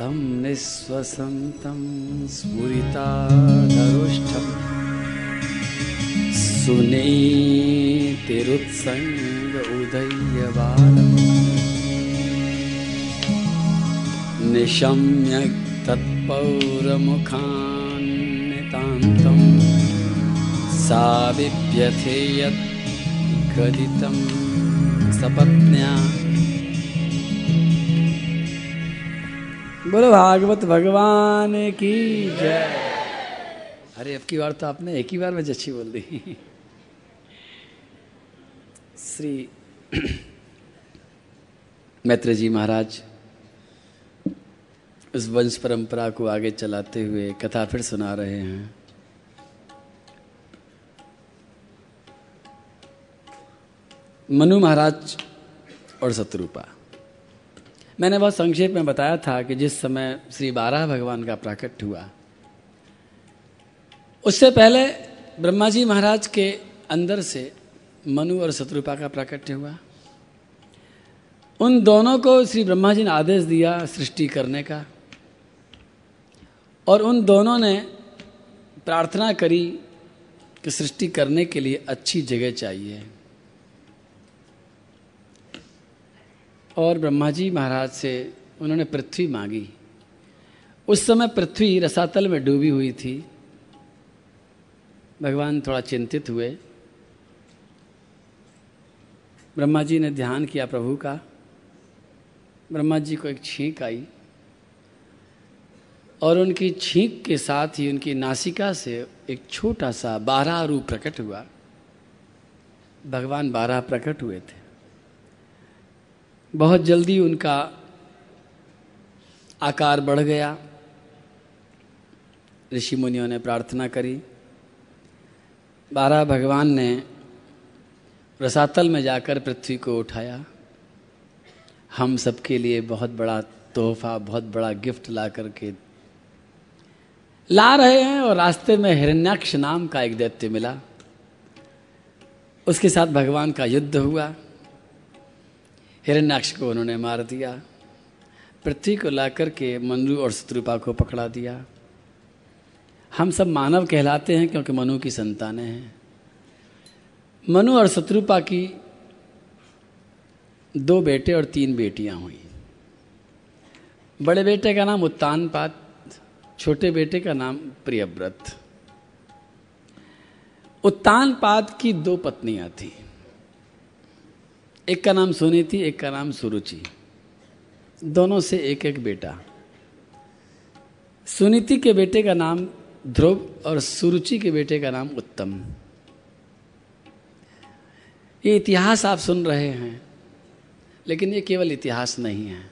तं निःश्वसन्तं स्फुरिताधरुष्ठम् सुनीतिरुत्सङ्ग उदयबालम् निशम्य तत्पौरमुखान्नितान्तं सा बिभ्यथे यत् गदितं सपत्न्या बोलो, भागवत भगवान की जय। अरे, अब की बार तो आपने एक ही बार में अच्छी बोल दी। श्री मैत्र जी महाराज, उस वंश परंपरा को आगे चलाते हुए कथा फिर सुना रहे हैं। मनु महाराज और शत्रुपा मैंने बहुत संक्षेप में बताया था कि जिस समय श्री बारह भगवान का प्राकट्य हुआ, उससे पहले ब्रह्मा जी महाराज के अंदर से मनु और शत्रुपा का प्राकट्य हुआ। उन दोनों को श्री ब्रह्मा जी ने आदेश दिया सृष्टि करने का और उन दोनों ने प्रार्थना करी कि सृष्टि करने के लिए अच्छी जगह चाहिए। और ब्रह्मा जी महाराज से उन्होंने पृथ्वी मांगी। उस समय पृथ्वी रसातल में डूबी हुई थी। भगवान थोड़ा चिंतित हुए। ब्रह्मा जी ने ध्यान किया प्रभु का। ब्रह्मा जी को एक छींक आई। और उनकी छींक के साथ ही उनकी नासिका से एक छोटा सा बारह रूप प्रकट हुआ। भगवान बारह प्रकट हुए थे। बहुत जल्दी उनका आकार बढ़ गया। ऋषि मुनियों ने प्रार्थना करी। बारह भगवान ने रसातल में जाकर पृथ्वी को उठाया। हम सबके लिए बहुत बड़ा तोहफा, बहुत बड़ा गिफ्ट ला करके ला रहे हैं और रास्ते में हिरण्याक्ष नाम का एक दैत्य मिला। उसके साथ भगवान का युद्ध हुआ। हिरण्याक्ष को उन्होंने मार दिया। पृथ्वी को ला करके मनु और शत्रुपा को पकड़ा दिया। हम सब मानव कहलाते हैं क्योंकि मनु की संतानें हैं। मनु और शत्रुपा की दो बेटे और तीन बेटियाँ हुई। बड़े बेटे का नाम उत्तानपात छोटे बेटे का नाम प्रियव्रत। उत्तानपात की दो पत्नियाँ थी। एक का नाम सोनी थी, एक का नाम सुरुचि। दोनों से एक एक बेटा। सुनीति के बेटे का नाम ध्रुव और सुरुचि के बेटे का नाम उत्तम। ये इतिहास आप सुन रहे हैं, लेकिन ये केवल इतिहास नहीं है।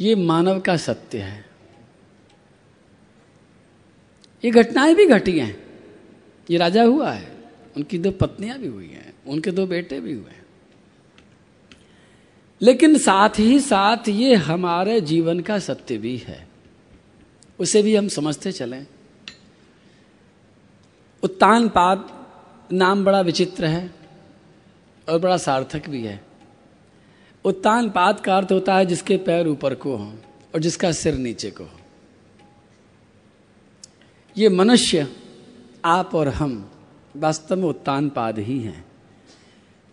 ये मानव का सत्य है। ये घटनाएँ भी घटी हैं। ये राजा हुआ है, उनकी दो पत्नियाँ भी हुई हैं। उनके दो बेटे भी हुए लेकिन साथ ही साथ ये हमारे जीवन का सत्य भी है। उसे भी हम समझते चलें। उत्तान पाद नाम बड़ा विचित्र है और बड़ा सार्थक भी है। उत्तान पाद का अर्थ होता है जिसके पैर ऊपर को हो और जिसका सिर नीचे को हो। ये मनुष्य, आप और हम, वास्तव में उत्तान पाद ही हैं।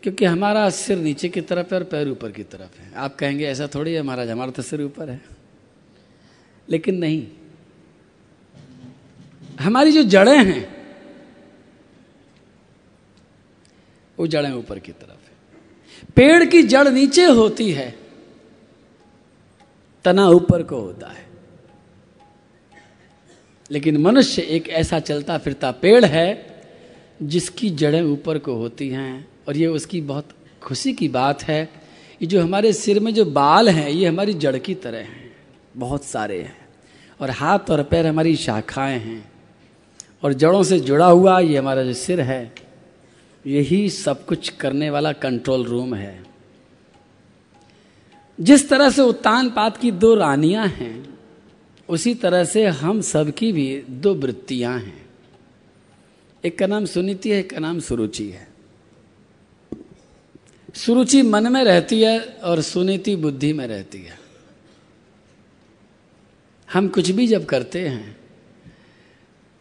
क्योंकि हमारा सिर नीचे की तरफ़ है और पैर ऊपर की तरफ़ है। आप कहेंगे, ऐसा थोड़ी है महाराज हमारा तो सिर ऊपर है। लेकिन नहीं। हमारी जो जड़ें हैं, वो जड़ें ऊपर की तरफ़ है। पेड़ की जड़ नीचे होती है, तना ऊपर को होता है। लेकिन मनुष्य एक ऐसा चलता फिरता पेड़ है, जिसकी जड़ें ऊपर को होती हैं और ये उसकी बहुत खुशी की बात है ये जो हमारे सिर में जो बाल हैं, ये हमारी जड़ की तरह हैं, बहुत सारे हैं। और हाथ और पैर हमारी शाखाएँ हैं। और जड़ों से जुड़ा हुआ ये हमारा जो सिर है, यही सब कुछ करने वाला कंट्रोल रूम है। जिस तरह से उत्तान पात की दो रानियाँ हैं, उसी तरह से हम सबकी भी दो वृत्तियाँ हैं। एक का नाम सुनीति है, एक का नाम सुरुचि है। सुरुचि मन में रहती है और सुनीति बुद्धि में रहती है। हम कुछ भी जब करते हैं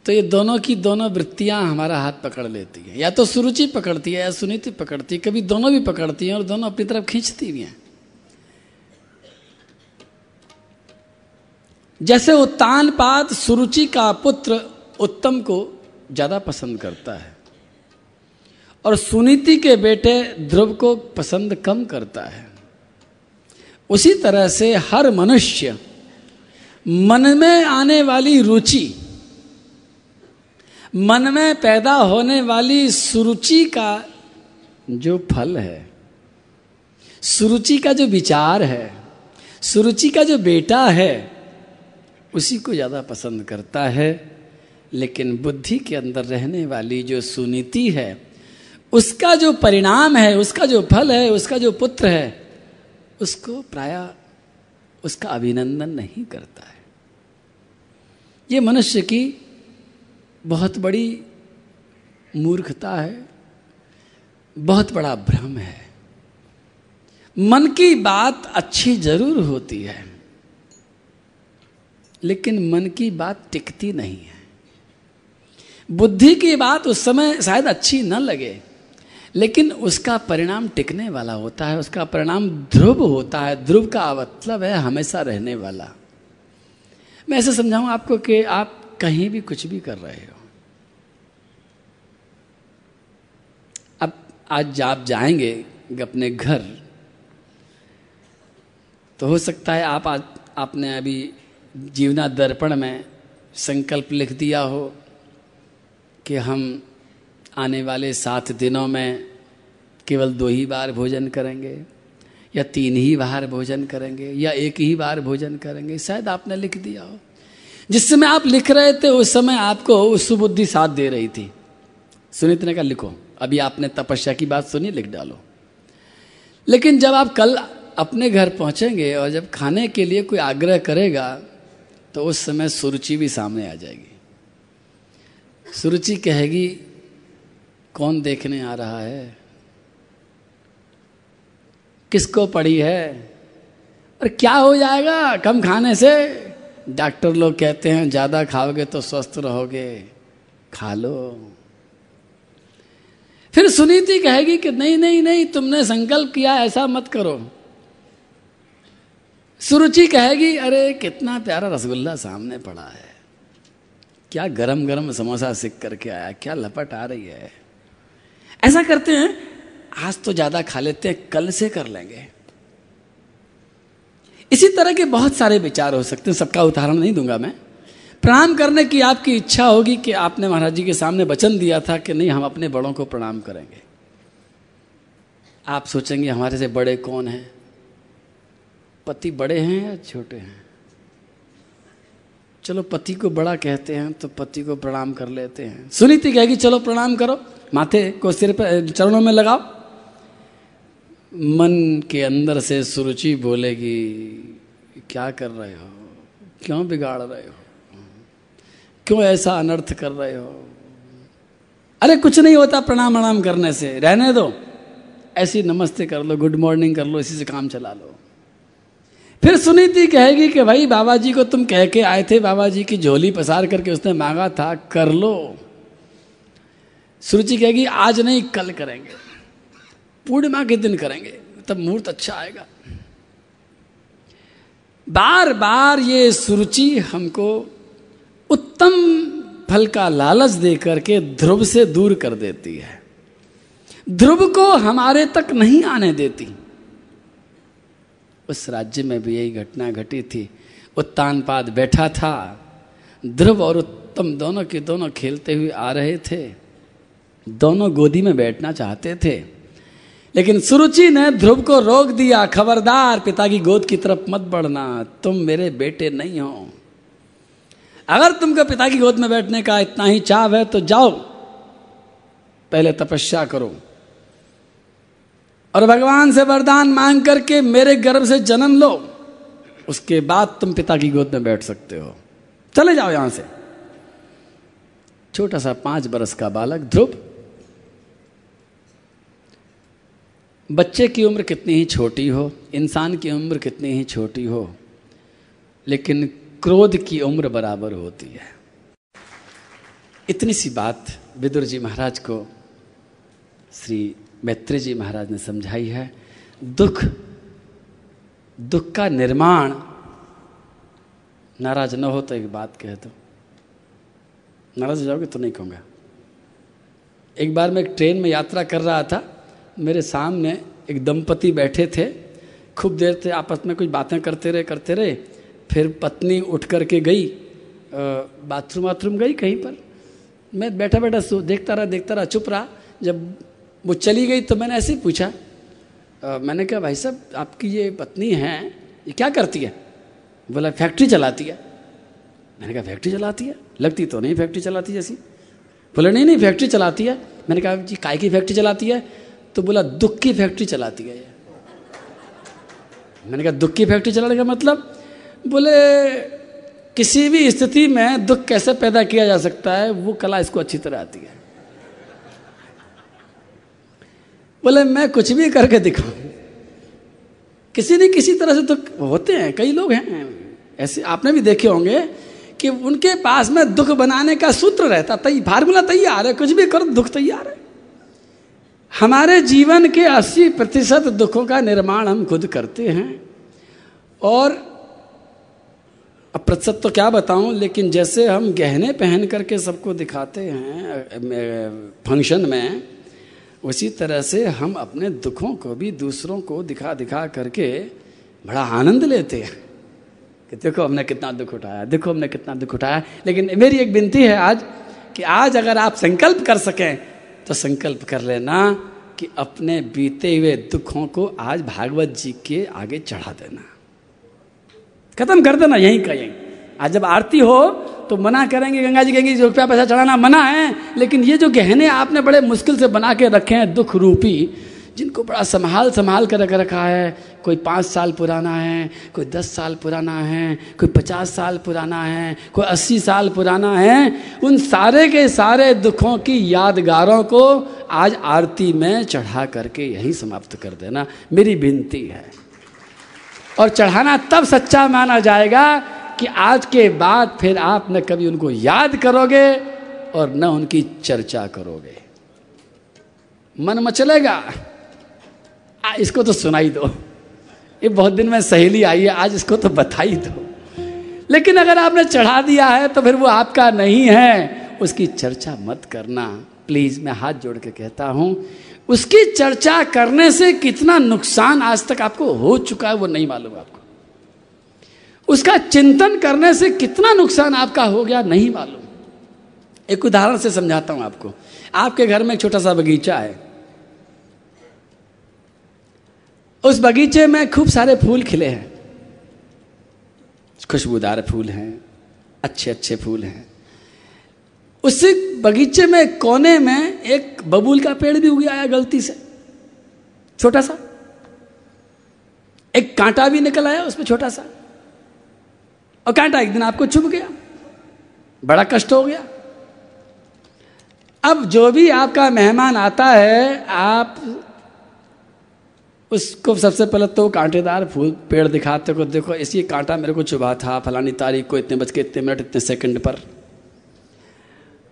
तो ये दोनों की दोनों वृत्तियाँ हमारा हाथ पकड़ लेती हैं। या तो सुरुचि पकड़ती है या सुनीति पकड़ती है, कभी दोनों भी पकड़ती हैं और दोनों अपनी तरफ़ खींचती भी हैं। जैसे उत्तान पाद सुरुचि का पुत्र उत्तम को ज़्यादा पसंद करता है। और सुनीति के बेटे ध्रुव को पसंद कम करता है। उसी तरह से हर मनुष्य मन में आने वाली रुचि, मन में पैदा होने वाली सुरुचि का जो फल है, सुरुचि का जो विचार है, सुरुचि का जो बेटा है, उसी को ज़्यादा पसंद करता है। लेकिन बुद्धि के अंदर रहने वाली जो सुनीति है उसका जो परिणाम है, उसका जो फल है, उसका जो पुत्र है, उसको प्राय उसका अभिनंदन नहीं करता है। ये मनुष्य की बहुत बड़ी मूर्खता है, बहुत बड़ा भ्रम है। मन की बात अच्छी ज़रूर होती है, लेकिन मन की बात टिकती नहीं है। बुद्धि की बात उस समय शायद अच्छी न लगे लेकिन उसका परिणाम टिकने वाला होता है, उसका परिणाम ध्रुव होता है। ध्रुव का मतलब है हमेशा रहने वाला। मैं ऐसे समझाऊं आपको कि आप कहीं भी कुछ भी कर रहे हो। अब आज आप जाएँगे अपने घर तो हो सकता है आप आज, आपने अभी जीवना दर्पण में संकल्प लिख दिया हो कि हम आने वाले सात दिनों में केवल दो ही बार भोजन करेंगे, या तीन ही बार भोजन करेंगे, या एक ही बार भोजन करेंगे, शायद आपने लिख दिया हो। जिस समय आप लिख रहे थे, उस समय आपको सुबुद्धि साथ दे रही थी। सुनित ने कहा, लिखो, अभी आपने तपस्या की बात सुनी, लिख डालो। लेकिन जब आप कल अपने घर पहुँचेंगे और जब खाने के लिए कोई आग्रह करेगा तो उस समय सुरुचि भी सामने आ जाएगी। सुरुचि कहेगी कौन देखने आ रहा है? किसको पड़ी है? और क्या हो जाएगा कम खाने से? डॉक्टर लोग कहते हैं, ज़्यादा खाओगे तो स्वस्थ रहोगे। खा लो। फिर सुनीति कहेगी कि नहीं नहीं नहीं, तुमने संकल्प किया, ऐसा मत करो। सुरुचि कहेगी, अरे, कितना प्यारा रसगुल्ला सामने पड़ा है। क्या गरम गरम समोसा सिक करके आया, क्या लपट आ रही है? ऐसा करते हैं, आज तो ज़्यादा खा लेते हैं, कल से कर लेंगे। इसी तरह के बहुत सारे विचार हो सकते हैं, सबका उदाहरण नहीं दूँगा मैं। प्रणाम करने की आपकी इच्छा होगी कि आपने महाराज जी के सामने वचन दिया था कि नहीं, हम अपने बड़ों को प्रणाम करेंगे। आप सोचेंगे, हमारे से बड़े कौन हैं? पति बड़े हैं या छोटे हैं? चलो, पति को बड़ा कहते हैं तो पति को प्रणाम कर लेते हैं। सुनीति कहेगी, चलो, प्रणाम करो। माथे को सिर पर चरणों में लगाओ। मन के अंदर से सुरुचि बोलेगी, क्या कर रहे हो? क्यों बिगाड़ रहे हो? क्यों ऐसा अनर्थ कर रहे हो? अरे, कुछ नहीं होता प्रणाम प्रणाम करने से। रहने दो। ऐसी नमस्ते कर लो, गुड मॉर्निंग कर लो, इसी से काम चला लो। फिर सुनीति कहेगी कि, भाई, बाबा जी को तुम कह के आए थे, बाबा जी की झोली पसार करके उसने मांगा था, कर लो। सुरुचि कहेगी, आज नहीं, कल करेंगे। पूर्णिमा के दिन करेंगे, तब मुहूर्त अच्छा आएगा। बार बार ये सुरुचि हमको उत्तम फल का लालच दे करके ध्रुव से दूर कर देती है। ध्रुव को हमारे तक नहीं आने देती। उस राज्य में भी यही घटना घटी थी। उत्तानपाद बैठा था। ध्रुव और उत्तम दोनों के दोनों खेलते हुए आ रहे थे। दोनों गोदी में बैठना चाहते थे। लेकिन सुरुचि ने ध्रुव को रोक दिया, खबरदार, पिता की गोद की तरफ़ मत बढ़ना, तुम मेरे बेटे नहीं हो। अगर तुमको पिता की गोद में बैठने का इतना ही चाव है तो जाओ, पहले तपस्या करो। और भगवान से वरदान मांग करके मेरे गर्भ से जन्म लो, उसके बाद तुम पिता की गोद में बैठ सकते हो। चले जाओ यहाँ से। छोटा सा पाँच बरस का बालक ध्रुव बच्चे की उम्र कितनी ही छोटी हो, इंसान की उम्र कितनी ही छोटी हो, लेकिन क्रोध की उम्र बराबर होती है। इतनी सी बात विदुर जी महाराज को श्री मैत्री जी महाराज ने समझाई है। दुख दुख का निर्माण नाराज़ न हो तो एक बात कह दो। नाराज़ हो जाओगे तो नहीं कहूँगा। एक बार मैं एक ट्रेन में यात्रा कर रहा था मेरे सामने एक दंपति बैठे थे। खूब देर थे आपस में कुछ बातें करते रहे करते रहे। फिर पत्नी उठ कर के गई बाथरूम वाथरूम गई कहीं पर। मैं बैठा बैठा सो देखता रहा देखता रहा चुप रहा। जब वो चली गई तो मैंने ऐसे ही पूछा आ, मैंने कहा भाई साहब आपकी ये पत्नी है ये क्या करती है? बोला फैक्ट्री चलाती है। मैंने कहा फैक्ट्री चलाती है? लगती तो नहीं फैक्ट्री चलाती जैसी। बोला नहीं नहीं फैक्ट्री चलाती है। मैंने कहा जी काय की फैक्ट्री चलाती है? तो बोला, दुख की फैक्ट्री चलाती है मैंने कहा, दुख की फैक्ट्री चलाने का मतलब? बोले, किसी भी स्थिति में दुख कैसे पैदा किया जा सकता है, वो कला इसको अच्छी तरह आती है. बोले, मैं कुछ भी करके दिखाऊँ, किसी न किसी तरह से तो होते हैं, कई लोग हैं। ऐसे आपने भी देखे होंगे कि उनके पास में दुख बनाने का सूत्र रहता तई फार्मूला तैयार है, कुछ भी करो, दुख तैयार है। हमारे जीवन के 80 प्रतिशत दुखों का निर्माण हम खुद करते हैं। और अब प्रतिशत तो क्या बताऊँ, लेकिन जैसे हम गहने पहन करके सबको दिखाते हैं फ़ंक्शन में, उसी तरह से हम अपने दुखों को भी दूसरों को दिखा दिखा करके बड़ा आनंद लेते हैं कि देखो हमने कितना दुख उठाया, देखो हमने कितना दुख उठाया। लेकिन मेरी एक विनती है आज कि आज अगर आप संकल्प कर सकें तो संकल्प कर लेना कि अपने बीते हुए दुखों को आज भागवत जी के आगे चढ़ा देना। खत्म कर देना, यहीं का यहीं। आज जब आरती हो तो मना करेंगे, गंगा जी कहेंगे रुपया पैसा चढ़ाना मना है। लेकिन ये जो गहने आपने बड़े मुश्किल से बना के रखे हैं दुख रूपी जिनको बड़ा संभाल संभाल कर रख रखा है। कोई पाँच साल पुराना है, कोई दस साल पुराना है, कोई पचास साल पुराना है, कोई अस्सी साल पुराना है। उन सारे के सारे दुखों की यादगारों को आज आरती में चढ़ा करके यही समाप्त कर देना। मेरी विनती है। और चढ़ाना तब सच्चा माना जाएगा कि आज के बाद फिर आप न कभी उनको याद करोगे और न उनकी चर्चा करोगे। मन मचलेगा। इसको तो सुनाई दो। ये बहुत दिन में सहेली आई है, आज इसको तो बताई दो। लेकिन अगर आपने चढ़ा दिया है तो फिर वो आपका नहीं है। उसकी चर्चा मत करना। प्लीज़, मैं हाथ जोड़ के कहता हूँ, उसकी चर्चा करने से कितना नुकसान आज तक आपको हो चुका है, वो नहीं मालूम आपको। उसका चिंतन करने से कितना नुकसान आपका हो गया, नहीं मालूम। एक उदाहरण से समझाता हूँ आपको। आपके घर में एक छोटा सा बगीचा है। उस बगीचे में खूब सारे फूल खिले हैं। खुशबूदार फूल हैं अच्छे अच्छे फूल हैं। उस बगीचे में कोने में एक बबूल का पेड़ भी उग आया गलती से। छोटा सा। एक कांटा भी निकल आया उसमें छोटा सा। और कांटा एक दिन आपको चुभ गया। बड़ा कष्ट हो गया। अब जो भी आपका मेहमान आता है, आप उसको सबसे पहले तो कांटेदार फूल, पेड़ दिखाते को देखो इसी कांटा मेरे को चुभा था, फलानी तारीख को इतने बज के इतने मिनट, इतने सेकंड पर।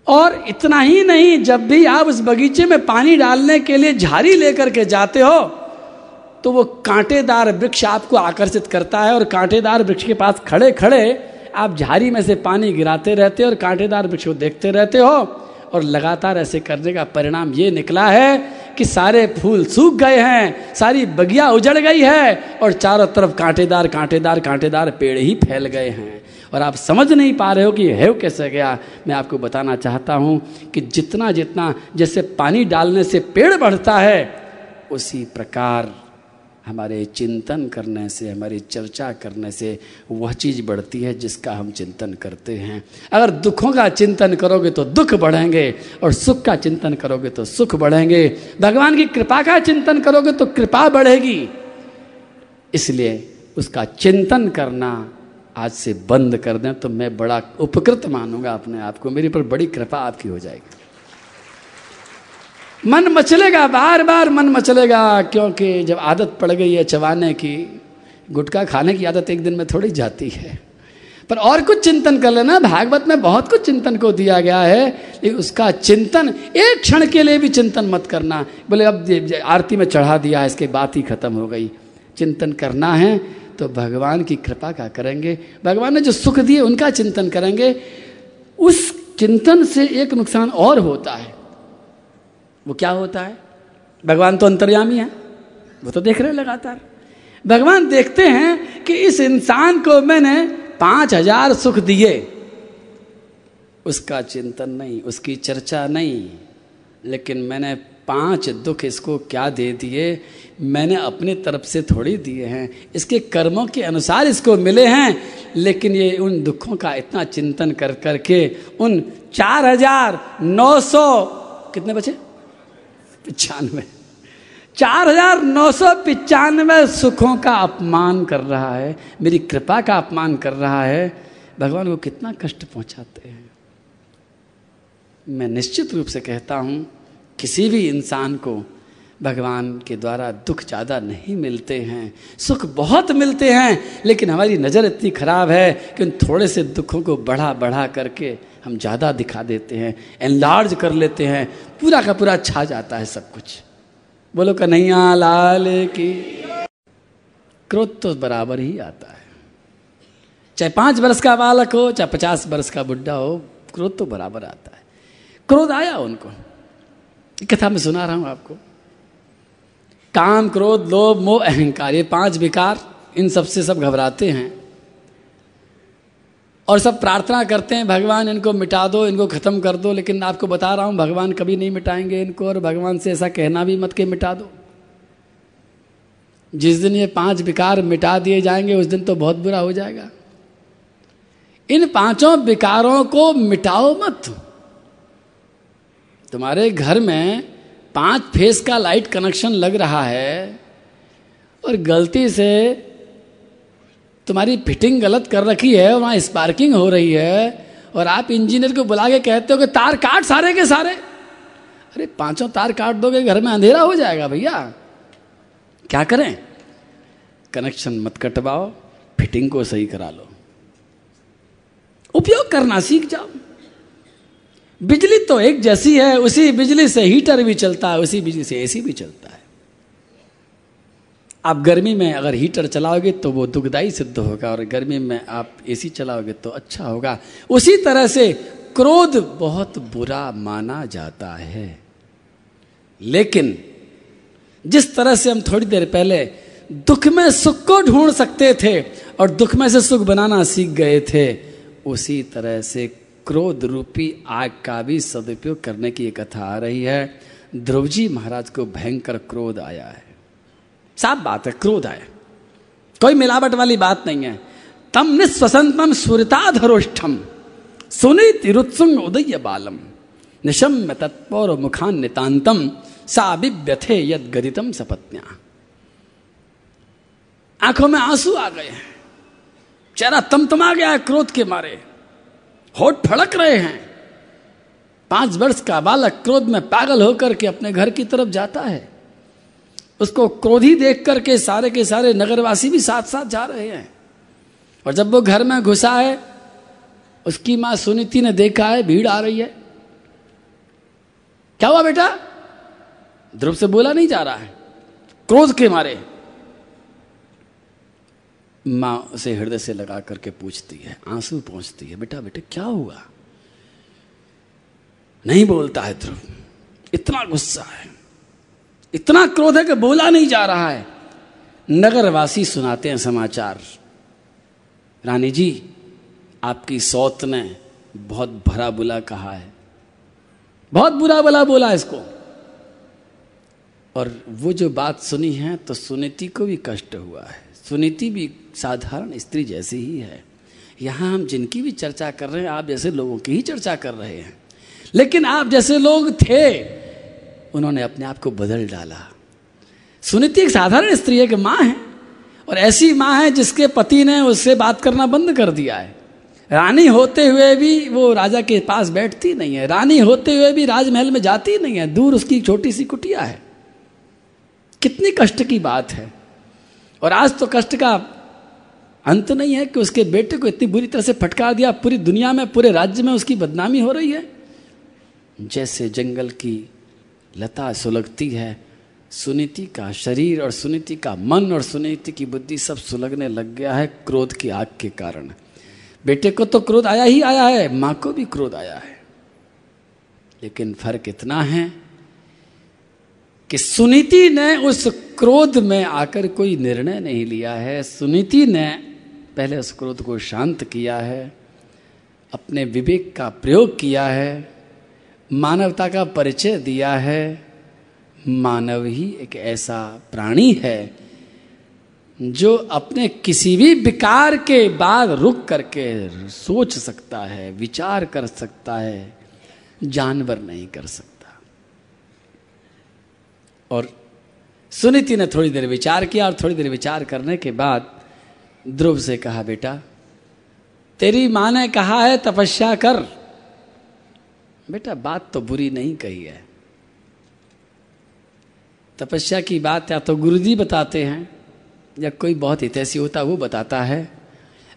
और इतना ही नहीं, जब भी आप उस बगीचे में पानी डालने के लिए झाड़ी लेकर के जाते हो तो वो कांटेदार वृक्ष आपको आकर्षित करता है और कांटेदार वृक्ष के पास खड़े खड़े आप झाड़ी में से पानी गिराते रहते हो और कांटेदार वृक्ष को देखते रहते हो और लगातार ऐसे करने का परिणाम ये निकला है कि सारे फूल सूख गए हैं, सारी बगिया उजड़ गई है और चारों तरफ़ कांटेदार कांटेदार कांटेदार पेड़ ही फैल गए हैं। और आप समझ नहीं पा रहे हो कि है कैसे गया। मैं आपको बताना चाहता हूँ कि जितना जितना जैसे पानी डालने से पेड़ बढ़ता है, उसी प्रकार हमारे चिंतन करने से, हमारी चर्चा करने से वह चीज़ बढ़ती है जिसका हम चिंतन करते हैं। अगर दुखों का चिंतन करोगे तो दुख बढ़ेंगे और सुख का चिंतन करोगे तो सुख बढ़ेंगे। भगवान की कृपा का चिंतन करोगे तो कृपा बढ़ेगी। इसलिए उसका चिंतन करना आज से बंद कर दें तो मैं बड़ा उपकृत मानूँगा अपने आप को। मेरे पर बड़ी कृपा आपकी हो जाएगी। मन मचलेगा, बार बार मन मचलेगा, क्योंकि जब आदत पड़ गई है चबाने की, गुटखा खाने की आदत एक दिन में थोड़ी जाती है। पर और कुछ चिंतन कर लेना, भागवत में बहुत कुछ चिंतन को दिया गया है उसका चिंतन, एक क्षण के लिए भी चिंतन मत करना। बोले, अब आरती में चढ़ा दिया, इसके बात ही खत्म हो गई। चिंतन करना है तो भगवान की कृपा का करेंगे। भगवान ने जो सुख दिए, उनका चिंतन करेंगे। उस चिंतन से एक नुकसान और होता है। वो क्या होता है? भगवान तो अंतर्यामी है। वो तो देख रहे लगातार। भगवान देखते हैं कि इस इंसान को मैंने पाँच हज़ार सुख दिए। उसका चिंतन नहीं, उसकी चर्चा नहीं। लेकिन मैंने पाँच दुख इसको क्या दे दिए? मैंने अपनी तरफ़ से थोड़ी दिए हैं। इसके कर्मों के अनुसार इसको मिले हैं। लेकिन ये उन दुखों का इतना चिंतन कर, करके उन चार हज़ार नौ सौ कितने बचे? पिचानवे। चार हज़ार नौ सौ पिचानवे सुखों का अपमान कर रहा है, मेरी कृपा का अपमान कर रहा है। भगवान को कितना कष्ट पहुंचाते हैं। मैं निश्चित रूप से कहता हूँ, किसी भी इंसान को भगवान के द्वारा दुख ज़्यादा नहीं मिलते हैं। सुख बहुत मिलते हैं, लेकिन हमारी नज़र इतनी खराब है कि उन थोड़े से दुखों को बढ़ा बढ़ा करके हम ज़्यादा दिखा देते हैं एनलार्ज कर लेते हैं, पूरा का पूरा छा जाता है सब कुछ। बोलो कन्हैया लाल की। क्रोध तो बराबर ही आता है। चाहे पाँच वर्ष का बालक हो, चाहे पचास वर्ष का बुढ़ा हो, क्रोध तो बराबर आता है। क्रोध आया उनको। कथा में सुना रहा हूँ आपको। काम, क्रोध, लोभ, मोह, अहंकार, ये पाँच विकार, इन सबसे सब घबराते हैं। और सब प्रार्थना करते हैं, भगवान इनको मिटा दो, इनको ख़त्म कर दो, लेकिन आपको बता रहा हूँ, भगवान कभी नहीं मिटाएँगे इनको, और भगवान से ऐसा कहना भी मत के मिटा दो। जिस दिन ये पाँच विकार मिटा दिए जाएँगे, उस दिन तो बहुत बुरा हो जाएगा। इन पाँचों विकारों को मिटाओ मत। तुम्हारे घर में पाँच फेस का लाइट कनेक्शन लग रहा है, और गलती से तुम्हारी फिटिंग गलत कर रखी है, वहाँ स्पार्किंग हो रही है, और आप इंजीनियर को बुला के कहते हो कि तार काट सारे के सारे। अरे, पाँचों तार काट दोगे, घर में अंधेरा हो जाएगा भैया। क्या करें? कनेक्शन मत कटवाओ फिटिंग को सही करा लो। उपयोग करना सीख जाओ। बिजली तो एक जैसी है, उसी बिजली से हीटर भी चलता है, उसी बिजली से एसी भी चलता आप गर्मी में अगर हीटर चलाओगे तो वो दुखदाई सिद्ध होगा और गर्मी में आप एसी चलाओगे तो अच्छा होगा। उसी तरह से क्रोध बहुत बुरा माना जाता है। लेकिन जिस तरह से हम थोड़ी देर पहले दुख में सुख को ढूंढ सकते थे और दुख में से सुख बनाना सीख गए थे, उसी तरह से क्रोध रूपी आग का भी सदुपयोग करने की कथा आ रही है। ध्रुव जी महाराज को भयंकर क्रोध आया है। साफ़ बात है, क्रोध है। कोई मिलावट वाली बात नहीं है। तम निस्वसंतम सुरताधरोष्ठम। सुनी तिरुत्सुंग उदय बालम। निशम्य तत्पौर मुखान नितांतम। सा बिव्यथे यद गदितम सपत्न्या। आँखों में आँसू आ गए हैं। चेहरा तमतमा गया है क्रोध के मारे। होठ फड़क रहे हैं। पाँच वर्ष का बालक क्रोध में पागल होकर के अपने घर की तरफ़ जाता है। उसको क्रोधी देख करके सारे के सारे नगरवासी भी साथ साथ जा रहे हैं। और जब वो घर में घुसा है, उसकी माँ सुनीति ने देखा है, भीड़ आ रही है। क्या हुआ बेटा? ध्रुव से बोला, नहीं जा रहा है। क्रोध के मारे। माँ उसे हृदय से लगा करके पूछती है, आँसू पहुँचती है। बेटा, बेटे, क्या हुआ? नहीं बोलता है ध्रुव। इतना गुस्सा है। इतना क्रोध है कि बोला नहीं जा रहा है। नगरवासी सुनाते हैं समाचार। रानी जी, आपकी सौत ने बहुत भरा बुला कहा है। बहुत बुरा बुला बोला इसको। और वो जो बात सुनी है तो सुनीति को भी कष्ट हुआ है। सुनीति भी साधारण स्त्री जैसी ही है। यहाँ हम जिनकी भी चर्चा कर रहे हैं, आप जैसे लोगों की ही चर्चा कर रहे हैं। लेकिन आप जैसे लोग थे उन्होंने अपने आप को बदल डाला। सुनीति एक साधारण स्त्री है कि माँ है, और ऐसी माँ है जिसके पति ने उससे बात करना बंद कर दिया है। रानी होते हुए भी वो राजा के पास बैठती नहीं है। रानी होते हुए भी राजमहल में जाती नहीं है। दूर उसकी छोटी सी कुटिया है। कितनी कष्ट की बात है। और आज तो कष्ट का अंत नहीं है कि उसके बेटे को इतनी बुरी तरह से फटकार दिया। पूरी दुनिया में, पूरे राज्य में उसकी बदनामी हो रही है। जैसे जंगल की लता सुलगती है। सुनीति का शरीर और सुनीति का मन और सुनीति की बुद्धि सब सुलगने लग गया है क्रोध की आग के कारण। बेटे को तो क्रोध आया ही आया है, माँ को भी क्रोध आया है। लेकिन फ़र्क इतना है कि सुनीति ने उस क्रोध में आकर कोई निर्णय नहीं लिया है। सुनीति ने पहले उस क्रोध को शांत किया है, अपने विवेक का प्रयोग किया है। मानवता का परिचय दिया है। मानव ही एक ऐसा प्राणी है, जो अपने किसी भी विकार के बाद रुक करके सोच सकता है, विचार कर सकता है, जानवर नहीं कर सकता। और सुनीति ने थोड़ी देर विचार किया और थोड़ी देर विचार करने के बाद ध्रुव से कहा, बेटा, तेरी माँ ने कहा है, तपस्या कर। बेटा, बात तो बुरी नहीं कही है। तपस्या की बात या तो गुरुजी बताते हैं, या कोई बहुत हितैषी होता वो बताता है।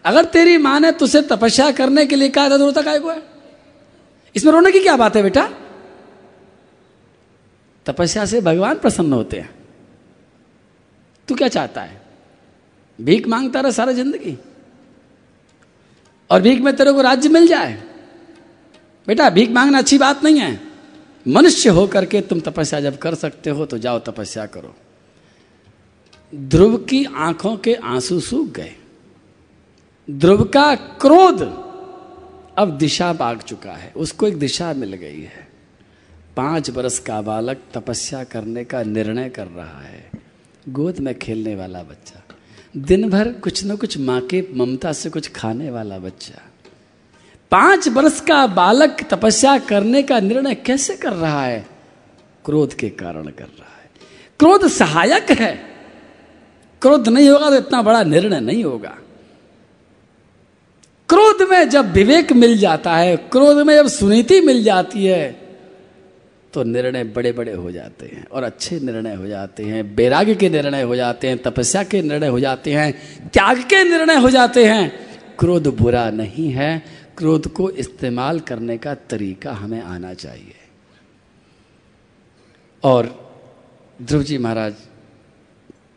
अगर तेरी माँ ने तुझे तपस्या करने के लिए कहा था तो रोता काय को है इसमें रोने की क्या बात है बेटा? तपस्या से भगवान प्रसन्न होते हैं। तू क्या चाहता है? भीख माँगता रहा सारा ज़िंदगी। और भीख में तेरे को राज्य मिल जाए। बेटा, भीख मांगना अच्छी बात नहीं है। मनुष्य होकर के तुम तपस्या जब कर सकते हो तो जाओ तपस्या करो। ध्रुव की आँखों के आँसू सूख गए। ध्रुव का क्रोध अब दिशा भाग चुका है, उसको एक दिशा मिल गई है। पाँच बरस का बालक तपस्या करने का निर्णय कर रहा है। गोद में खेलने वाला बच्चा दिन भर कुछ न कुछ माँ के ममता से कुछ खाने वाला बच्चा। पाँच वर्ष का बालक तपस्या करने का निर्णय कैसे कर रहा है? क्रोध के कारण कर रहा है। क्रोध सहायक है। क्रोध नहीं होगा तो इतना बड़ा निर्णय नहीं होगा। क्रोध में जब विवेक मिल जाता है, क्रोध में जब सुनीति मिल जाती है तो निर्णय बड़े बड़े हो जाते हैं और अच्छे निर्णय हो जाते हैं बैराग्य के निर्णय हो जाते हैं, तपस्या के निर्णय हो जाते हैं, त्याग के निर्णय हो जाते हैं। क्रोध बुरा नहीं है क्रोध को इस्तेमाल करने का तरीका हमें आना चाहिए। और ध्रुव जी महाराज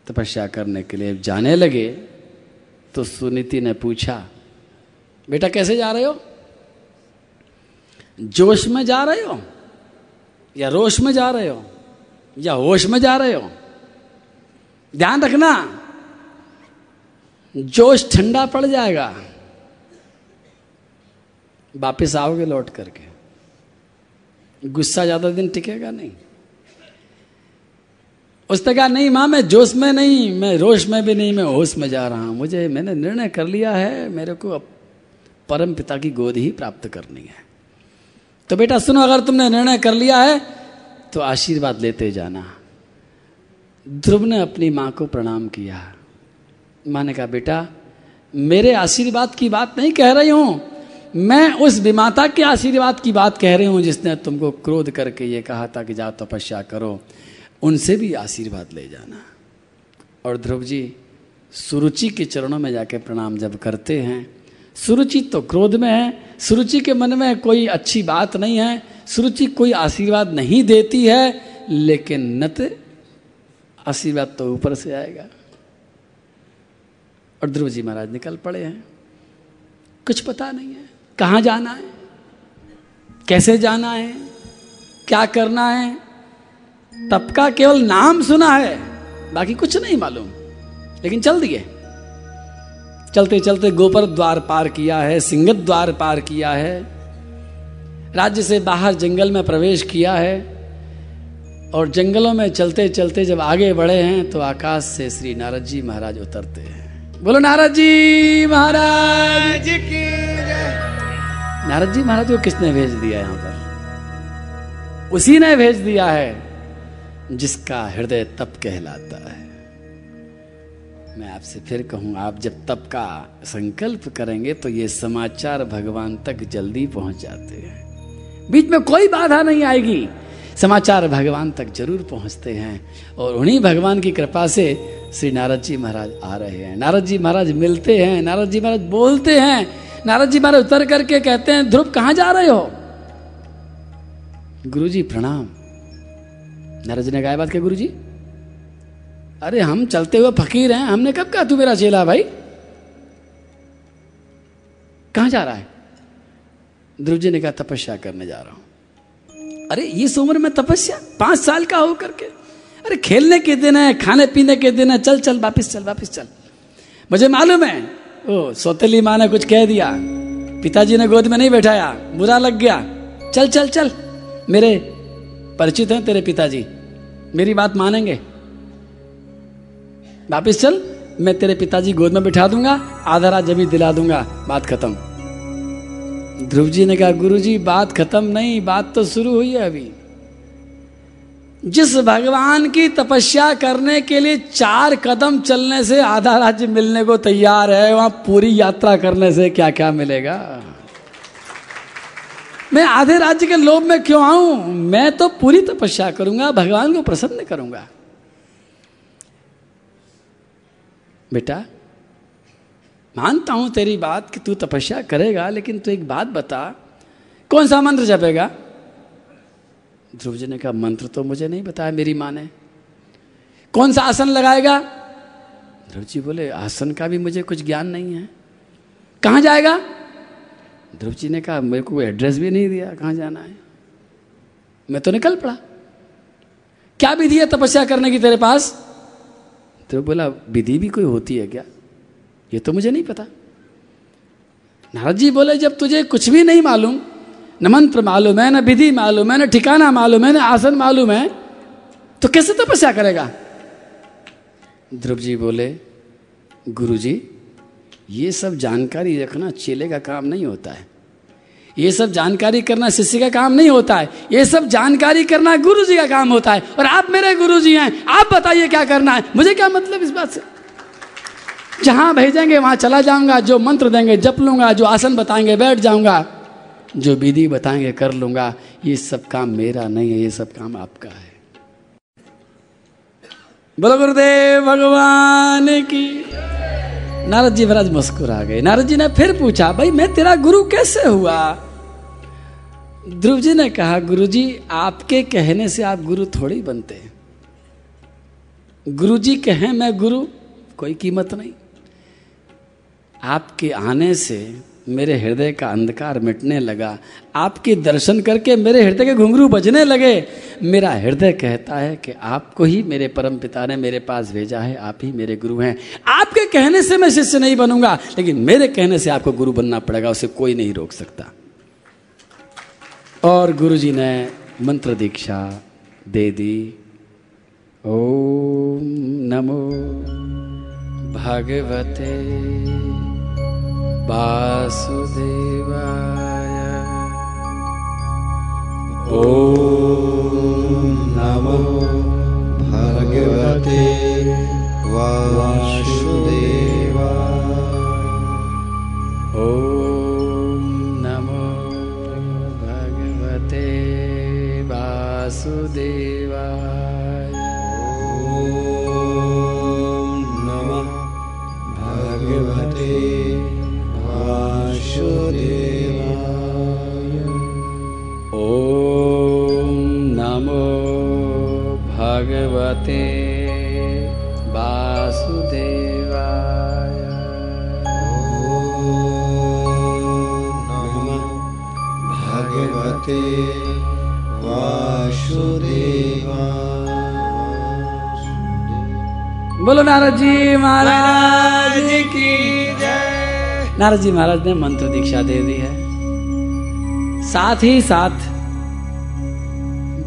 तपस्या करने के लिए जाने लगे तो सुनीति ने पूछा, बेटा, कैसे जा रहे हो? जोश में जा रहे हो? या रोश में जा रहे हो? या होश में जा रहे हो? ध्यान रखना, जोश ठंडा पड़ जाएगा। वापिस आओगे लौट करके। गुस्सा ज़्यादा दिन टिकेगा नहीं। उसने कहा, नहीं माँ, मैं जोश में नहीं, मैं रोश में भी नहीं, मैं होश में जा रहा हूँ। मुझे, मैंने निर्णय कर लिया है, मेरे को अब परम पिता की गोद ही प्राप्त करनी है। तो बेटा सुनो, अगर तुमने निर्णय कर लिया है तो आशीर्वाद लेते जाना। ध्रुव ने अपनी माँ को प्रणाम किया। माँ ने कहा, बेटा, मेरे आशीर्वाद की बात नहीं कह रही हूँ। मैं उस विमाता के आशीर्वाद की बात कह रही हूँ जिसने तुमको क्रोध करके ये कहा था कि जाओ तपस्या करो, उनसे भी आशीर्वाद ले जाना। और ध्रुव जी, सुरुचि के चरणों में जाके प्रणाम जब करते हैं, सुरुचि तो क्रोध में है, सुरुचि के मन में कोई अच्छी बात नहीं है, सुरुचि कोई आशीर्वाद नहीं देती है, लेकिन नत आशीर्वाद तो ऊपर से आएगा। और ध्रुव जी महाराज निकल पड़े हैं। कुछ पता नहीं है। कहाँ जाना है? कैसे जाना है? क्या करना है? तब का केवल नाम सुना है, बाकी कुछ नहीं मालूम। लेकिन चल दिए। चलते चलते गोपर द्वार पार किया है, सिंगत द्वार पार किया है, राज्य से बाहर जंगल में प्रवेश किया है, और जंगलों में चलते चलते जब आगे बढ़े हैं तो आकाश से श्री नारद जी महाराज उतरते हैं। बोलो नारद जी महाराज! की नारद जी महाराज को किसने भेज दिया यहाँ पर? उसी ने भेज दिया है, जिसका हृदय तप कहलाता है। मैं आपसे फिर कहूँ, आप जब तप का संकल्प करेंगे तो ये समाचार भगवान तक जल्दी पहुँच जाते हैं। बीच में कोई बाधा नहीं आएगी। समाचार भगवान तक ज़रूर पहुँचते हैं, और उन्हीं भगवान की कृपा से श्री नारद जी महाराज आ रहे हैं। नारद जी महाराज मिलते हैं, नारद जी महाराज बोलते हैं नारद जी महाराज उतर करके कहते हैं, ध्रुव, कहाँ जा रहे हो? गुरु जी प्रणाम। नारद जी ने कहा बात क्या गुरु जी अरे, हम चलते हुए फकीर हैं। हमने कब कहा तू मेरा चेला भाई? कहाँ जा रहा है? ध्रुव जी ने कहा, तपस्या करने जा रहा हूँ। अरे, इस उम्र में तपस्या? पाँच साल का हो करके? अरे, खेलने के दिन है खाने पीने के दिन है। चल चल, वापिस चल वापिस चल। मुझे मालूम है ओ, सोतेली माँ ने कुछ कह दिया। पिताजी ने गोद में नहीं बैठाया। बुरा लग गया। चल चल चल। मेरे परिचित हैं तेरे पिताजी। मेरी बात मानेंगे। वापिस चल। मैं तेरे पिताजी गोद में बिठा दूँगा। आधा रात जमी दिला दूँगा। बात खत्म। ध्रुव जी ने कहा गुरु जी बात खत्म नहीं। बात तो शुरू हुई है अभी। जिस भगवान की तपस्या करने के लिए चार कदम चलने से आधा राज्य मिलने को तैयार है, वहाँ पूरी यात्रा करने से क्या क्या मिलेगा? मैं आधे राज्य के लोभ में क्यों आऊँ? मैं तो पूरी तपस्या करूँगा, भगवान को प्रसन्न करूँगा। बेटा, मानता हूँ तेरी बात कि तू तपस्या करेगा, लेकिन तू एक बात बता, कौन सा मंत्र जपेगा? ध्रुव जी ने कहा, मंत्र तो मुझे नहीं बताया, मेरी माँ ने। कौन सा आसन लगाएगा? ध्रुव जी बोले, आसन का भी मुझे कुछ ज्ञान नहीं है। कहाँ जाएगा? ध्रुव जी ने कहा, मेरे को एड्रेस भी नहीं दिया, कहाँ जाना है? मैं तो निकल पड़ा। क्या विधि है तपस्या करने की तेरे पास? तो बोला, विधि भी कोई होती है क्या? ये तो मुझे नहीं पता। नारद जी बोले, जब तुझे कुछ भी नहीं मालूम न मंत्र मालूम है न विधि मालूम है न ठिकाना मालूम है न आसन मालूम है तो कैसे तपस्या करेगा? ध्रुव जी बोले गुरु जी ये सब जानकारी रखना चेले का काम नहीं होता है। ये सब जानकारी करना शिष्य का काम नहीं होता है। ये सब जानकारी करना गुरु जी का काम होता है। और आप मेरे गुरु जी हैं, आप बताइए क्या करना है। मुझे क्या मतलब इस बात से? जहाँ भेजेंगे, वहाँ चला जाऊँगा, जो मंत्र देंगे, जप लूँगा, जो आसन बताएँगे, बैठ जाऊँगा। जो विधि बताएँगे, कर लूँगा। ये सब काम मेरा नहीं है, ये सब काम आपका है। बोलो, गुरुदेव भगवान की। नारद जी महाराज मुस्कुरा गए। नारद जी ने फिर पूछा, भाई, मैं तेरा गुरु कैसे हुआ? ध्रुव जी ने कहा, गुरु जी, आपके कहने से आप गुरु थोड़ी बनते हैं। गुरु जी कहें, मैं गुरु, कोई कीमत नहीं। आपके आने से मेरे हृदय का अंधकार मिटने लगा। आपके दर्शन करके मेरे हृदय के घुंघरू बजने लगे। मेरा हृदय कहता है कि आपको ही मेरे परम पिता ने मेरे पास भेजा है, आप ही मेरे गुरु हैं। आपके कहने से मैं शिष्य नहीं बनूँगा, लेकिन मेरे कहने से आपको गुरु बनना पड़ेगा, उसे कोई नहीं रोक सकता। और गुरु जी ने मंत्र दीक्षा दे दी। ओम नमो भगवते वासुदेवाय। ॐ नमो भगवते वासुदेवाय। ॐ नमो भगवते वासुदेवाय नारद जी महाराज की जय। नारद जी महाराज ने मंत्र दीक्षा दे दी है। साथ ही साथ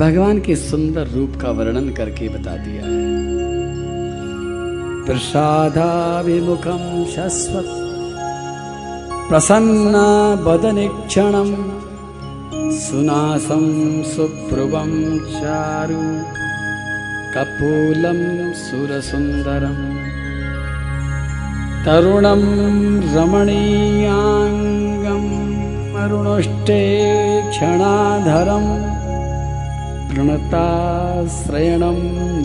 भगवान के सुंदर रूप का वर्णन करके बता दिया है। प्रसादाभिमुखम शश्वत प्रसन्न बदनिक्षणम सुनासम सुभ्रुवम चारु। कपूलं सुरसुन्दरम्। तरुणं रमणीयाङ्गम् अरुणुष्टे क्षणाधरं प्रणताश्रयणं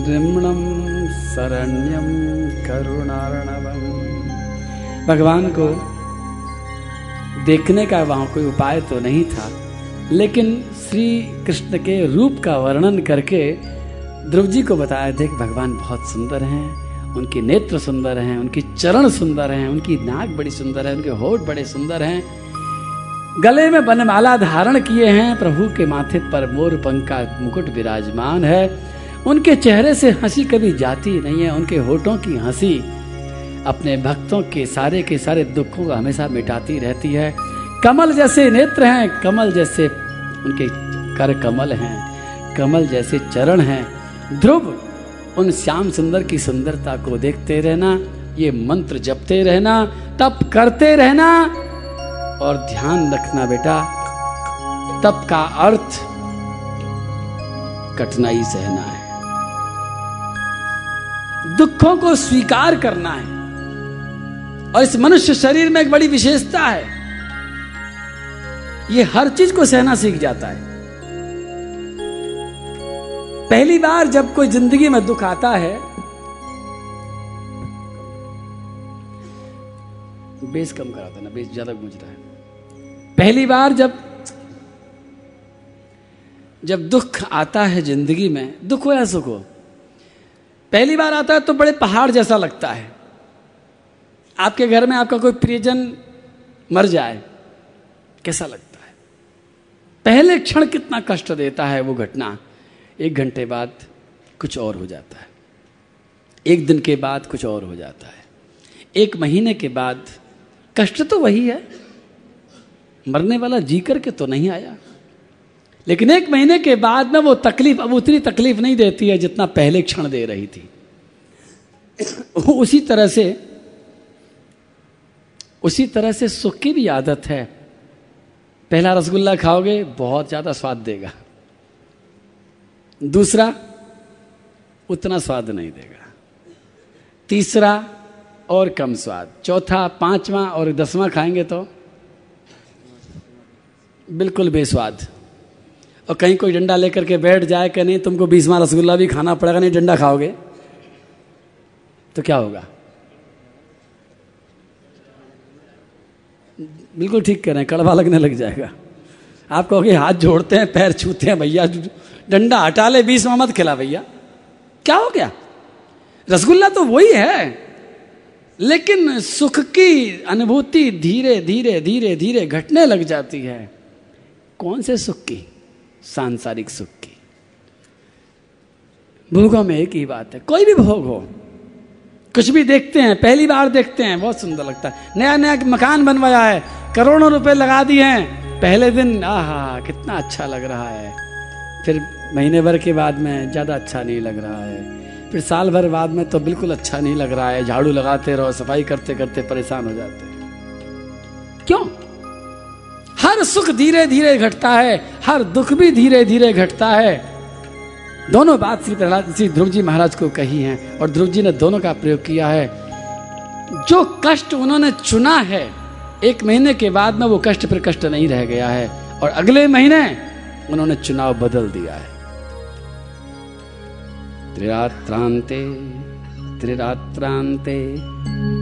द्रिम्णं शरण्यम करुणारणवम। भगवान को देखने का वहाँ कोई उपाय तो नहीं था, लेकिन श्री कृष्ण के रूप का वर्णन करके ध्रुव जी को बताया, देख, भगवान बहुत सुंदर हैं, उनके नेत्र सुंदर हैं, उनके चरण सुंदर हैं, उनकी नाक बड़ी सुंदर है, उनके होठ बड़े सुंदर हैं। गले में बनमाला धारण किए हैं, प्रभु के माथे पर मोर पंख का मुकुट विराजमान है। उनके चेहरे से हँसी कभी जाती नहीं है, उनके होठों की हँसी अपने भक्तों के सारे के सारे दुखों को हमेशा मिटाती रहती है। कमल जैसे नेत्र हैं, कमल जैसे उनके कर कमल हैं, कमल जैसे चरण हैं। ध्रुव, उन श्याम सुंदर की सुंदरता को देखते रहना, ये मंत्र जपते रहना, तप करते रहना, और ध्यान रखना बेटा, तप का अर्थ कठिनाई सहना है। दुखों को स्वीकार करना है, और इस मनुष्य शरीर में एक बड़ी विशेषता है, ये हर चीज़ को सहना सीख जाता है। पहली बार जब कोई ज़िंदगी में दुख आता है बेस कम करा था ना, बेस ज़्यादा गूंज रहा है। पहली बार जब जब दुख आता है ज़िंदगी में, दुख हो या सुख हो, पहली बार आता है तो बड़े पहाड़ जैसा लगता है। आपके घर में आपका कोई प्रियजन मर जाए, कैसा लगता है? पहले क्षण कितना कष्ट देता है वो घटना। एक घंटे बाद कुछ और हो जाता है। एक दिन के बाद कुछ और हो जाता है। एक महीने के बाद, कष्ट तो वही है। मरने वाला जी करके तो नहीं आया। लेकिन एक महीने के बाद में वो तकलीफ़, अब उतनी तकलीफ़ नहीं देती है जितना पहले क्षण दे रही थी। उसी तरह से, उसी तरह से सुख की भी आदत है। पहला रसगुल्ला खाओगे, बहुत ज़्यादा स्वाद देगा। दूसरा, उतना स्वाद नहीं देगा। तीसरा, और कम स्वाद। चौथा, पांचवा और दसवां खाएँगे तो बिल्कुल बेस्वाद। और कहीं कोई डंडा लेकर के बैठ जाए कि नहीं, तुमको बीसवा रसगुल्ला भी खाना पड़ेगा, नहीं डंडा खाओगे तो क्या होगा? बिल्कुल ठीक कह रहे हैं, कड़वा लगने लग जाएगा। आप कहोगे, हाथ जोड़ते हैं, पैर छूते हैं, भैया डंडा हटा ले बीस में मत खिला भैया। क्या हो गया? रसगुल्ला तो वही है। लेकिन सुख की अनुभूति धीरे धीरे धीरे धीरे घटने लग जाती है। कौन से सुख की? सांसारिक सुख की। भोगों में एक ही बात है, कोई भी भोग हो। कुछ भी देखते हैं, पहली बार देखते हैं, बहुत सुंदर लगता है। नया नया मकान बनवाया है, करोड़ों रुपए लगा दिए हैं। पहले दिन, आहा, कितना अच्छा लग रहा है। फिर महीने भर के बाद में ज़्यादा अच्छा नहीं लग रहा है। फिर साल भर बाद में तो बिल्कुल अच्छा नहीं लग रहा है। झाड़ू लगाते रहो, सफ़ाई करते करते परेशान हो जाते। क्यों? हर सुख धीरे धीरे घटता है, हर दुख भी धीरे धीरे घटता है। दोनों बात श्री प्रहलाद, श्री ध्रुव जी महाराज को कही है और ध्रुव जी ने दोनों का प्रयोग किया है। जो कष्ट उन्होंने चुना है, एक महीने के बाद में वो कष्ट पर कष्ट नहीं रह गया है। और अगले महीने उन्होंने चुनाव बदल दिया है। त्रिरात्रांते त्रिरात्रांते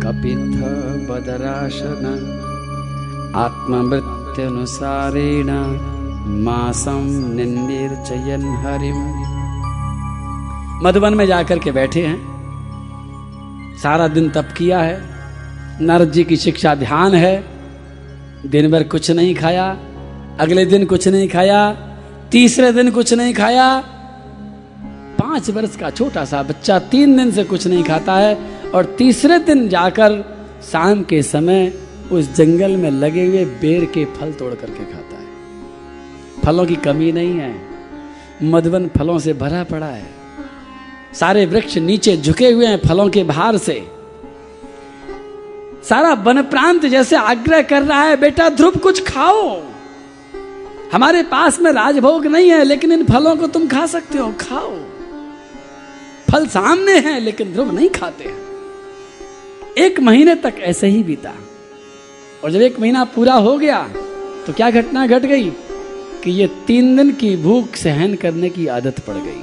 कपिथ बदराशन आत्मवृत्त्यनुसारेण मासम निन्दिर्चयन हरिम मधुबन में जाकर के बैठे हैं। सारा दिन तप किया है। नारद जी की शिक्षा ध्यान है। दिन भर कुछ नहीं खाया। अगले दिन कुछ नहीं खाया। तीसरे दिन कुछ नहीं खाया। पाँच वर्ष का छोटा सा बच्चा तीन दिन से कुछ नहीं खाता है और तीसरे दिन जाकर शाम के समय उस जंगल में लगे हुए बेर के फल तोड़ करके खाता है। फलों की कमी नहीं है। मधुबन फलों से भरा पड़ा है। सारे वृक्ष नीचे झुके हुए हैं फलों के भार से। सारा वन प्रांत जैसे आग्रह कर रहा है, बेटा, ध्रुव, कुछ खाओ। हमारे पास में राजभोग नहीं है, लेकिन इन फलों को तुम खा सकते हो, खाओ। फल सामने हैं, लेकिन ध्रुव नहीं खाते हैं। एक महीने तक ऐसे ही बीता। और जब एक महीना पूरा हो गया तो क्या घटना घट गई? कि ये तीन दिन की भूख सहन करने की आदत पड़ गई।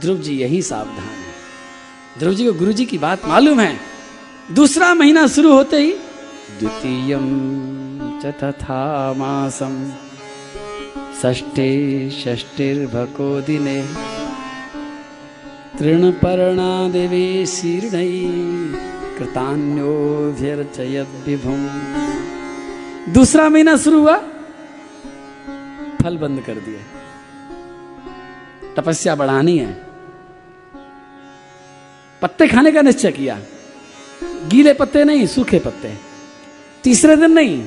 ध्रुव जी, यही सावधान है। ध्रुव जी को गुरु जी की बात मालूम है। दूसरा महीना शुरू होते ही द्वितीय च तथा मासम। षष्टिर्भको दिने तृणपर्णा देवी शीर्णै विभुम दूसरा महीना शुरू हुआ। फल बंद कर दिए। तपस्या बढ़ानी है। पत्ते खाने का निश्चय किया। गीले पत्ते नहीं, सूखे पत्ते। तीसरे दिन नहीं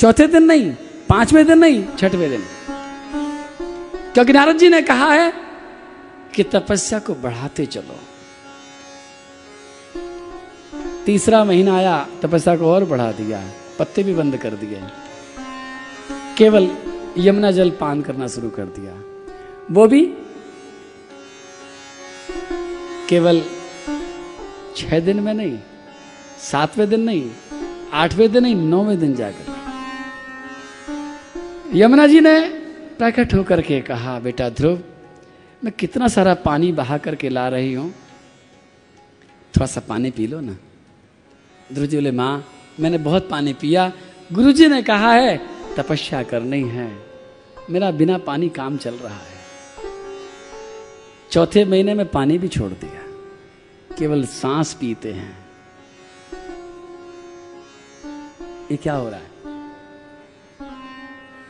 चौथे दिन नहीं, पाँचवें दिन नहीं, छठवें दिन। क्योंकि नारद जी ने कहा है कि तपस्या को बढ़ाते चलो। तीसरा महीना आया, तपस्या को और बढ़ा दिया पत्ते भी बंद कर दिए केवल यमुना जल पान करना शुरू कर दिया। वो भी केवल छह दिन में नहीं, सातवें दिन नहीं, आठवें दिन नहीं, नौवें दिन जाकर। यमुना जी ने प्रकट होकर के कहा, बेटा ध्रुव, मैं कितना सारा पानी बहा करके ला रही हूँ। थोड़ा सा पानी पी लो ना। ध्रुव जी बोले, माँ, मैंने बहुत पानी पिया। गुरु जी ने कहा है, तपस्या करनी है। मेरा बिना पानी काम चल रहा है। चौथे महीने में पानी भी छोड़ दिया। केवल सांस पीते हैं। ये क्या हो रहा है?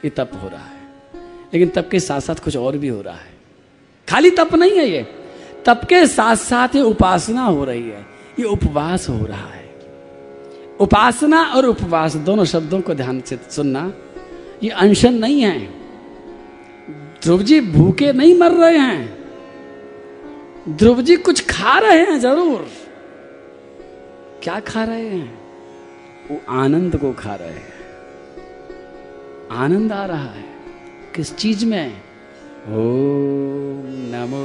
ये तप हो रहा है। लेकिन तप के साथ साथ कुछ और भी हो रहा है। खाली तप नहीं है ये। तप के साथ साथ ये उपासना हो रही है। ये उपवास हो रहा है। उपासना और उपवास दोनों शब्दों को ध्यान से सुनना, ये अनशन नहीं है। ध्रुव जी भूखे नहीं मर रहे हैं। ध्रुव जी कुछ खा रहे हैं ज़रूर। क्या खा रहे हैं? वो आनंद को खा रहे हैं। आनंद आ रहा है। किस चीज़ में? ओम नमो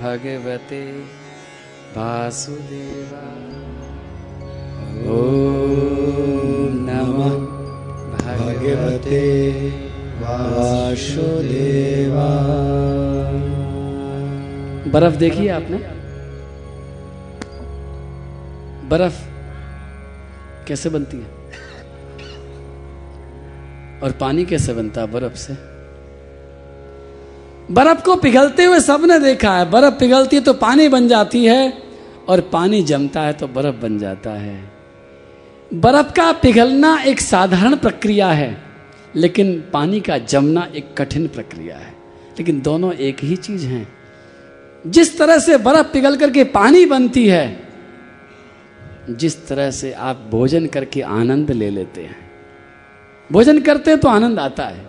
भगवते वासुदेवा ओम नमो भगवते वासुदेवा बर्फ़ देखी है आपने? बर्फ़ कैसे बनती है? और पानी कैसे बनता है बर्फ़ से। बर्फ़ को पिघलते हुए सबने देखा है, बर्फ़ पिघलती है तो पानी बन जाती है, और पानी जमता है तो बर्फ़ बन जाता है। बर्फ़ का पिघलना एक साधारण प्रक्रिया है, लेकिन पानी का जमना एक कठिन प्रक्रिया है। लेकिन दोनों एक ही चीज़ हैं। जिस तरह से बर्फ़ पिघल करके पानी बनती है, जिस तरह से आप भोजन करके आनंद ले लेते हैं। भोजन करते तो आनंद आता है।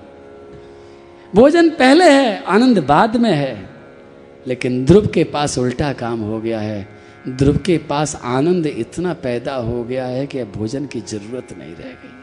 भोजन पहले है, आनंद बाद में है। लेकिन ध्रुव के पास उल्टा काम हो गया है। ध्रुव के पास आनंद इतना पैदा हो गया है कि अब भोजन की ज़रूरत नहीं रह गई।